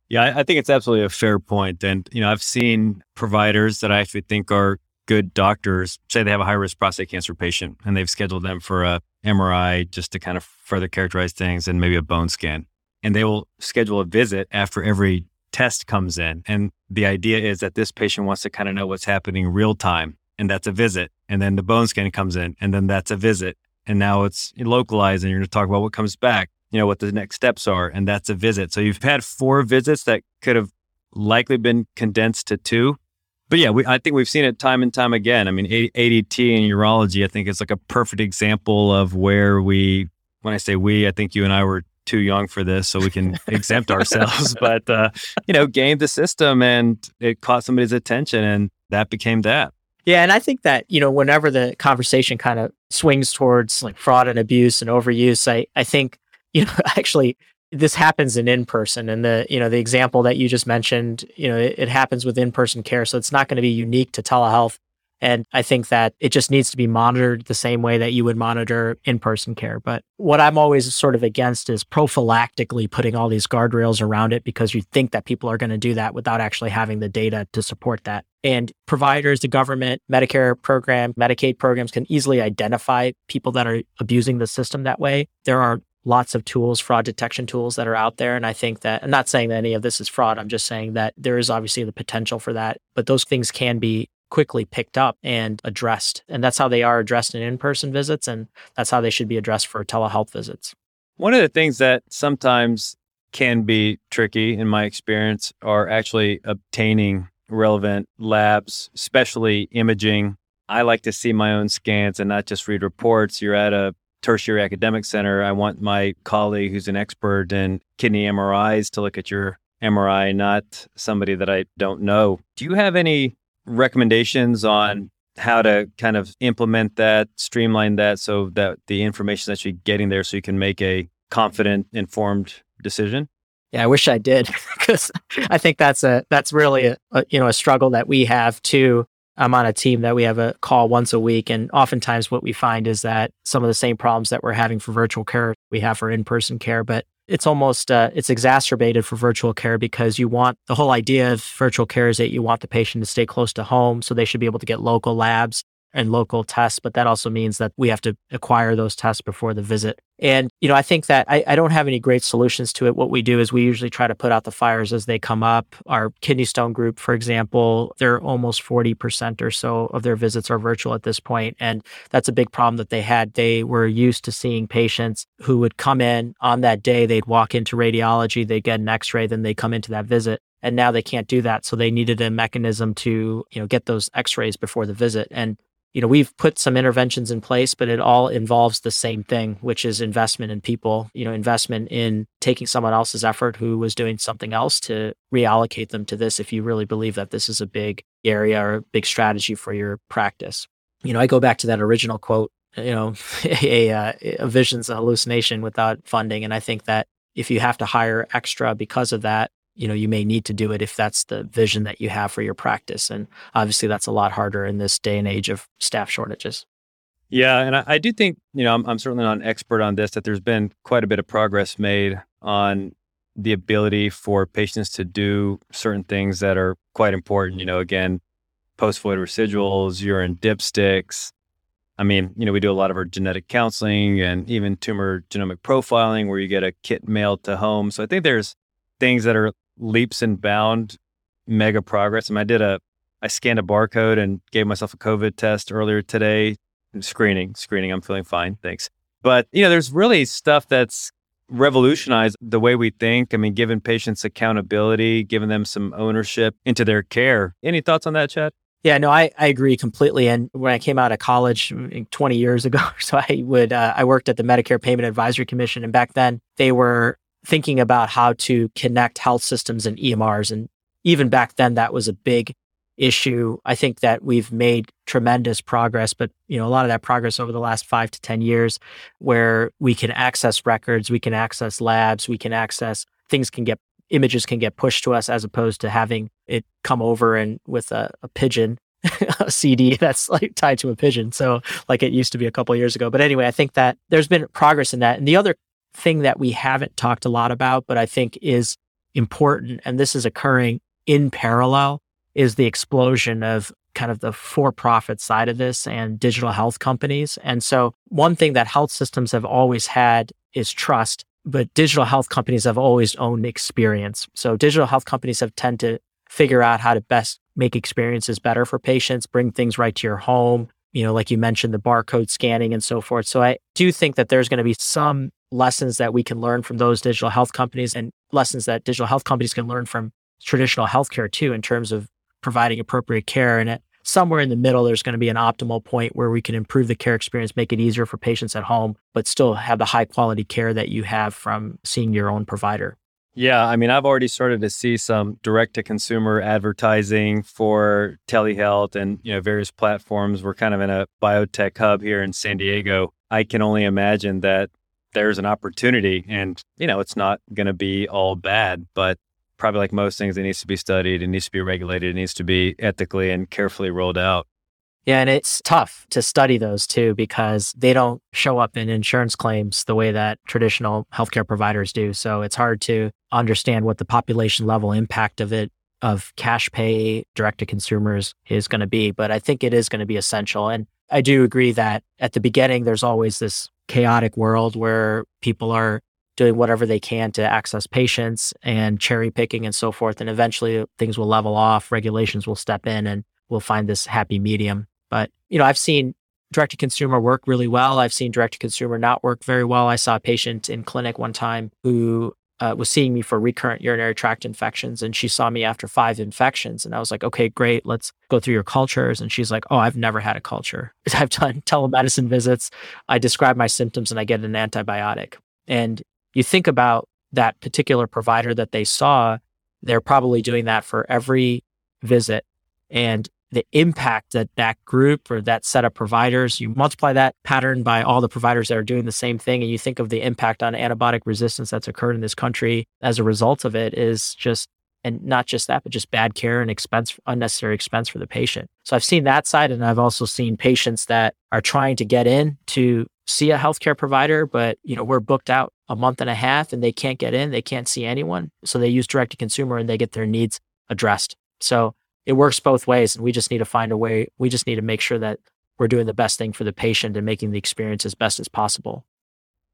Yeah, I think it's absolutely a fair point. And, you know, I've seen providers that I actually think are good doctors say they have a high risk prostate cancer patient and they've scheduled them for a MRI just to kind of further characterize things and maybe a bone scan and they will schedule a visit after every test comes in. And the idea is that this patient wants to kind of know what's happening real time, and that's a visit. And then the bone scan comes in, and then that's a visit. And now it's localized, and you're going to talk about what comes back, you know, what the next steps are, and that's a visit. So you've had four visits that could have likely been condensed to two. But yeah, we, I think we've seen it time and time again. I mean, ADT in urology, I think is like a perfect example of where we, when I say we, I think you and I were too young for this, so we can exempt ourselves. But uh, you know, game the system, and it caught somebody's attention, and that became that. Yeah, and I think that you know, whenever the conversation kind of swings towards like fraud and abuse and overuse, I I think you know actually this happens in in person, and the you know the example that you just mentioned, you know, it, it happens with in person care, so it's not going to be unique to telehealth. And I think that it just needs to be monitored the same way that you would monitor in person care. But what I'm always sort of against is prophylactically putting all these guardrails around it because you think that people are going to do that without actually having the data to support that. And providers, the government, Medicare program, Medicaid programs can easily identify people that are abusing the system that way. There are lots of tools, fraud detection tools that are out there. And I think that I'm not saying that any of this is fraud. I'm just saying that there is obviously the potential for that. But those things can be quickly picked up and addressed. And that's how they are addressed in in person visits. And that's how they should be addressed for telehealth visits. One of the things that sometimes can be tricky, in my experience, are actually obtaining relevant labs, especially imaging. I like to see my own scans and not just read reports. You're at a tertiary academic center. I want my colleague who's an expert in kidney MRIs to look at your MRI, not somebody that I don't know. Do you have any recommendations on how to kind of implement that, streamline that so that the information is actually getting there so you can make a confident, informed decision? Yeah, I wish I did because I think that's a that's really a, a, you know a struggle that we have too. I'm on a team that we have a call once a week, and oftentimes what we find is that some of the same problems that we're having for virtual care we have for in-person care, but it's almost uh, it's exacerbated for virtual care because you want the whole idea of virtual care is that you want the patient to stay close to home so they should be able to get local labs and local tests, but that also means that we have to acquire those tests before the visit. And, you know, I think that I, I, don't have any great solutions to it. What we do is we usually try to put out the fires as they come up. Our kidney stone group, for example, they're almost 40% or so of their visits are virtual at this point. And that's a big problem that they had. They were used to seeing patients who would come in on that day, they'd walk into radiology, they'd get an x ray, then they come into that visit. and now they can't do that. So they needed a mechanism to, you know, get those x-rays before the visit. And, you know, we've put some interventions in place, but it all involves the same thing, which is investment in people, you know, investment in taking someone else's effort who was doing something else to reallocate them to this if you really believe that this is a big area or a big strategy for your practice. You know, I go back to that original quote, you know, a, a, a vision's a hallucination without funding. And I think that if you have to hire extra because of that, you know, you may need to do it if that's the vision that you have for your practice. And obviously that's a lot harder in this day and age of staff shortages. Yeah, and I, I do think, you know, I'm, I'm certainly not an expert on this, that there's been quite a bit of progress made on the ability for patients to do certain things that are quite important. You know, again, post void residuals, urine dipsticks. I mean, you know, we do a lot of our genetic counseling and even tumor genomic profiling where you get a kit mailed to home. So I think there's things that are leaps and bound mega progress. I mean, I did a, I scanned a barcode and gave myself a COVID test earlier today. Screening, screening. I'm feeling fine. Thanks. But, you know, there's really stuff that's revolutionized the way we think. I mean, giving patients accountability, giving them some ownership into their care. Any thoughts on that, Chad? Yeah, no, I, I agree completely. And when I came out of college mm, 20 years ago, so I would uh, I worked at the Medicare Payment Advisory Commission, and back then they were thinking about how to connect health systems and EMRs. And even back then, that was a big issue. I think that we've made tremendous progress, but you know, a lot of that progress over the last five to 10 years where we can access records, we can access labs, we can access things can get images can get pushed to us as opposed to having it come over and with a, a pigeon a CD that's like tied to a pigeon. So like it used to be a couple years ago. But anyway, I think that there's been progress in that. And the other thing that we haven't talked a lot about, but I think is important, and this is occurring in parallel, is the explosion of kind of the for profit side of this and digital health companies. And so, one thing that health systems have always had is trust, but digital health companies have always owned experience. So, digital health companies have tend to figure out how to best make experiences better for patients, bring things right to your home, you know, like you mentioned, the barcode scanning and so forth. So I do think that there's going to be some lessons that we can learn from those digital health companies and lessons that digital health companies can learn from traditional healthcare too, in terms of providing appropriate care. And somewhere in the middle, there's going to be an optimal point where we can improve the care experience, make it easier for patients at home, but still have the high quality care that you have from seeing your own provider. Yeah, I mean, I've already started to see some direct to consumer advertising for telehealth and, you know, various platforms. We're kind of in a biotech hub here in San Diego. I can only imagine that there's an opportunity and, you know, it's not going to be all bad, but probably like most things, it needs to be studied, it needs to be regulated, it needs to be ethically and carefully rolled out. Yeah, and it's tough to study those too because they don't show up in insurance claims the way that traditional healthcare providers do. So it's hard to understand what the population level impact of it of cash pay direct to consumers is going to be, but I think it is going to be essential. And I do agree that at the beginning there's always this chaotic world where people are doing whatever they can to access patients and cherry picking and so forth and eventually things will level off, regulations will step in and we'll find this happy medium. But, you know, I've seen direct to consumer work really well. I've seen direct to consumer not work very well. I saw a patient in clinic one time who uh, was seeing me for recurrent urinary tract infections and she saw me after five infections and i was like okay great let's go through your cultures. And she's like oh i've never had a culture. I've done telemedicine visits. I describe my symptoms and i get an antibiotic. And you think about that particular provider that they saw they're probably doing that for every visit. And the impact that that group or that set of providers, you multiply that pattern by all the providers that are doing the same thing, and you think of the impact on antibiotic resistance that's occurred in this country as a result of it is just, and not just that, but just bad care and expense, unnecessary expense for the patient. So I've seen that side, and I've also seen patients that are trying to get in to see a healthcare provider, but you know we're booked out a month and a half, and they can't get in, they can't see anyone, so they use direct to consumer, and they get their needs addressed. So it works both ways and we just need to find a way we just need to make sure that we're doing the best thing for the patient and making the experience as best as possible.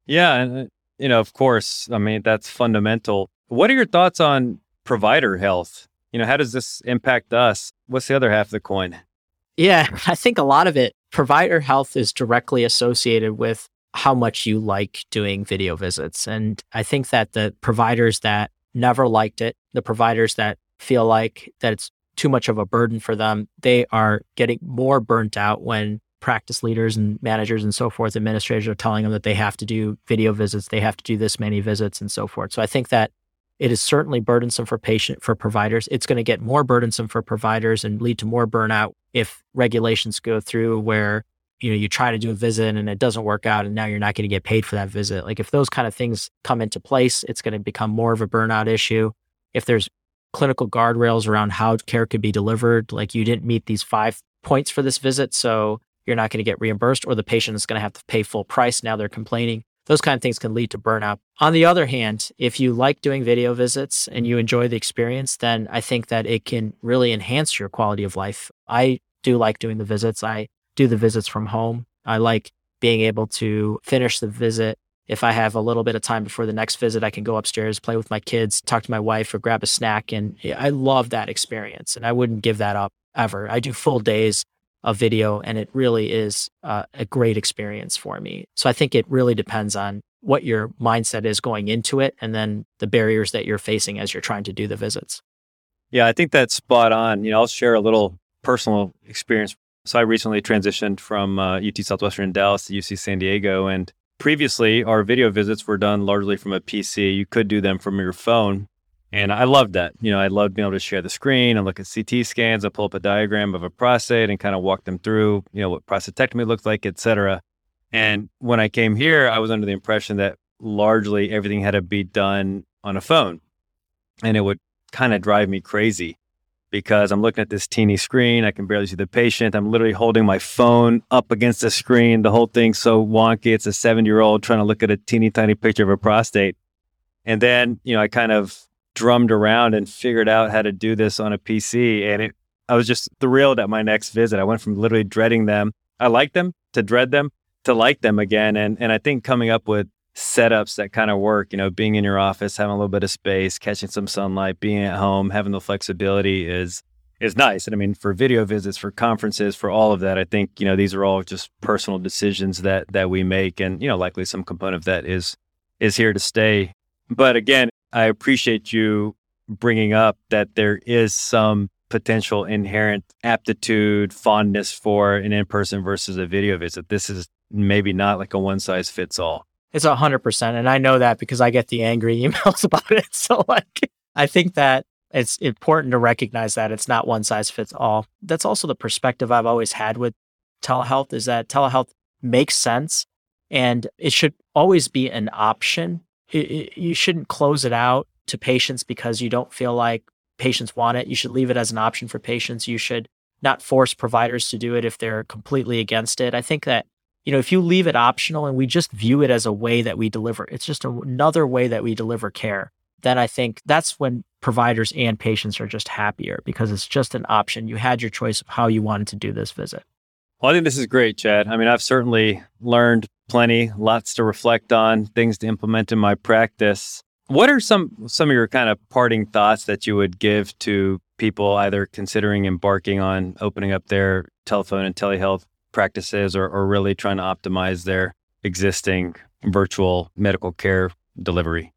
Yeah and uh, you know of course i mean that's fundamental. What are your thoughts on provider health? You know how does this impact us? What's the other half of the coin? Yeah i think a lot of it. Provider health is directly associated with how much you like doing video visits and i think that the providers that never liked it the providers that feel like that it's too much of a burden for them, they are getting more burnt out when practice leaders and managers and so forth, administrators are telling them that they have to do video visits, they have to do this many visits and so forth. So I think that it is certainly burdensome for patient for providers. It's going to get more burdensome for providers and lead to more burnout if regulations go through where you know you try to do a visit and it doesn't work out and now you're not going to get paid for that visit. Like if those kind of things come into place, it's going to become more of a burnout issue. If there's clinical guardrails around how care could be delivered, like you didn't meet these five points for this visit, so you're not going to get reimbursed, or the patient is going to have to pay full price. Now they're complaining. Those kind of things can lead to burnout. On the other hand, if you like doing video visits and you enjoy the experience, then I think that it can really enhance your quality of life. I do like doing the visits. I do the visits from home. I like being able to finish the visit. If I have a little bit of time before the next visit, I can go upstairs, play with my kids, talk to my wife, or grab a snack. And I love that experience. And I wouldn't give that up ever. I do full days of video and it really is uh, a great experience for me. So I think it really depends on what your mindset is going into it and then the barriers that you're facing as you're trying to do the visits. Yeah, I think that's spot on. You know, I'll share a little personal experience. So I recently transitioned from uh, UT Southwestern Dallas to UC San Diego and previously our video visits were done largely from a PC. You could do them from your phone, and I loved that. You know, I loved being able to share the screen and look at CT scans and pull up a diagram of a prostate and kind of walk them through, you know, what prostatectomy looks like, et cetera. And when I came here, I was under the impression that largely everything had to be done on a phone. And it would kind of drive me crazy because I'm looking at this teeny screen. I can barely see the patient. I'm literally holding my phone up against the screen. The whole thing's so wonky. It's a seven year old trying to look at a teeny tiny picture of a prostate. And then, you know, I kind of drummed around and figured out how to do this on a PC. And it, I was just thrilled at my next visit. I went from literally dreading them, I liked them, to dread them, to like them again. And and I think coming up with setups that kind of work, you know, being in your office, having a little bit of space, catching some sunlight, being at home, having the flexibility is is nice. And I mean, for video visits, for conferences, for all of that, I think you know these are all just personal decisions that that we make, and you know, likely some component of that is is here to stay. But again, I appreciate you bringing up that there is some potential inherent aptitude, fondness for an in person versus a video visit. This is maybe not like a one size fits all. It's a hundred percent. And I know that because I get the angry emails about it. So like I think that it's important to recognize that it's not one size fits all. That's also the perspective I've always had with telehealth is that telehealth makes sense and it should always be an option it, it, you shouldn't close it out to patients because you don't feel like patients want it. You should leave it as an option for patients. You should not force providers to do it if they're completely against it. I think that you know if you leave it optional and we just view it as a way that we deliver, it's just another way that we deliver care. Then I think that's when providers and patients are just happier because it's just an option. You had your choice of how you wanted to do this visit. Well, I think this is great, Chad. I mean, I've certainly learned plenty, lots to reflect on, things to implement in my practice. What are some some of your kind of parting thoughts that you would give to people either considering embarking on opening up their telephone and telehealth practices or, or really trying to optimize their existing virtual medical care delivery?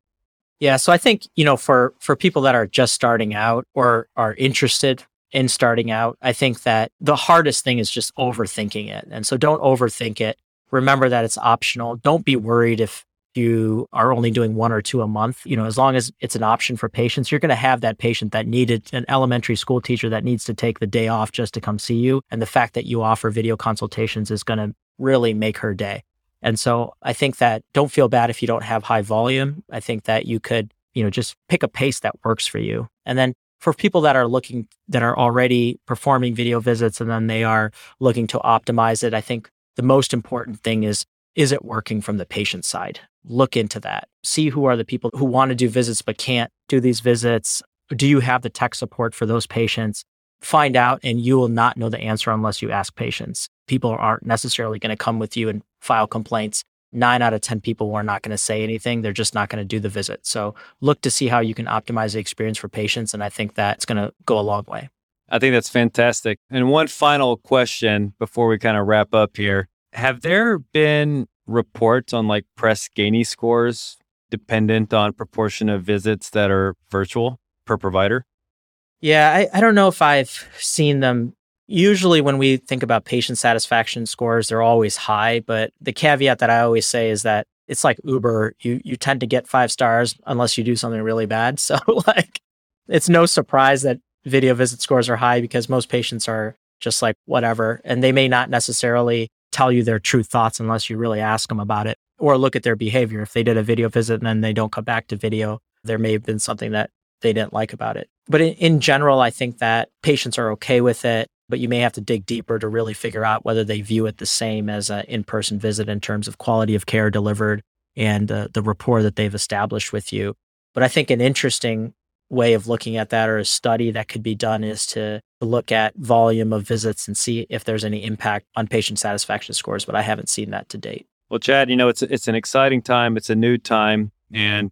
Yeah, so I think, you know, for for people that are just starting out or are interested in starting out, I think that the hardest thing is just overthinking it. And so don't overthink it. Remember that it's optional. Don't be worried if you are only doing one or two a month. You know, as long as it's an option for patients, you're going to have that patient that needed an elementary school teacher that needs to take the day off just to come see you. And the fact that you offer video consultations is going to really make her day. And so I think that don't feel bad if you don't have high volume. I think that you could, you know, just pick a pace that works for you. And then for people that are looking that are already performing video visits and then they are looking to optimize it, I think the most important thing is is it working from the patient side? Look into that. See who are the people who want to do visits but can't do these visits. Do you have the tech support for those patients? Find out, and you will not know the answer unless you ask patients. People aren't necessarily going to come with you and file complaints nine out of 10 people are not going to say anything. They're just not going to do the visit. So look to see how you can optimize the experience for patients. And I think that's going to go a long way. I think that's fantastic. And one final question before we kind of wrap up here Have there been reports on like Press Ganey scores dependent on proportion of visits that are virtual per provider? Yeah, I, I don't know if I've seen them. Usually, when we think about patient satisfaction scores, they're always high. But the caveat that I always say is that it's like Uber. You you tend to get five stars unless you do something really bad. So like, it's no surprise that video visit scores are high because most patients are just like whatever, and they may not necessarily tell you their true thoughts unless you really ask them about it or look at their behavior. If they did a video visit and then they don't come back to video, there may have been something that they didn't like about it. But in, in general, I think that patients are okay with it, but you may have to dig deeper to really figure out whether they view it the same as an in person visit in terms of quality of care delivered and uh, the rapport that they've established with you. But I think an interesting way of looking at that or a study that could be done is to look at volume of visits and see if there's any impact on patient satisfaction scores, but I haven't seen that to date. Well, Chad, you know, it's it's an exciting time, it's a new time, and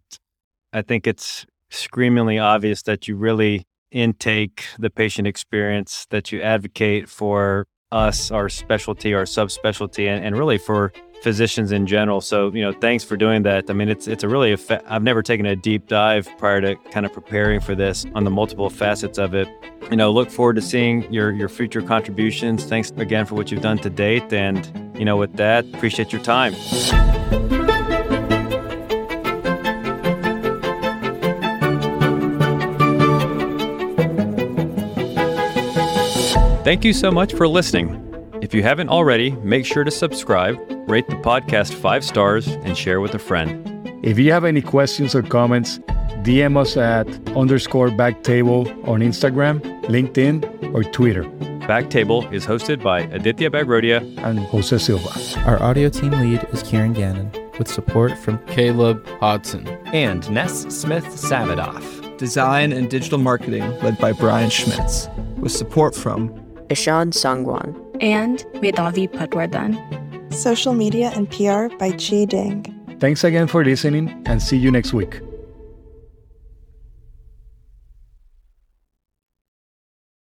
I think it's screamingly obvious that you really intake the patient experience, that you advocate for us, our specialty, our subspecialty, and, and really for physicians in general. So, you know, thanks for doing that. I mean, it's it's a really effe- I've never taken a deep dive prior to kind of preparing for this on the multiple facets of it. You know, look forward to seeing your your future contributions. Thanks again for what you've done to date and, you know, with that, appreciate your time. Thank you so much for listening. If you haven't already, make sure to subscribe, rate the podcast five stars, and share with a friend. If you have any questions or comments, DM us at underscore backtable on Instagram, LinkedIn, or Twitter. Backtable is hosted by Aditya Bagrodia and Jose Silva. Our audio team lead is Kieran Gannon, with support from Caleb Hodson and Ness Smith Savadoff. Design and digital marketing led by Brian Schmitz, with support from Ishan Sangwan and Vedavi Patwardhan. Social media and PR by Chi Ding. Thanks again for listening and see you next week.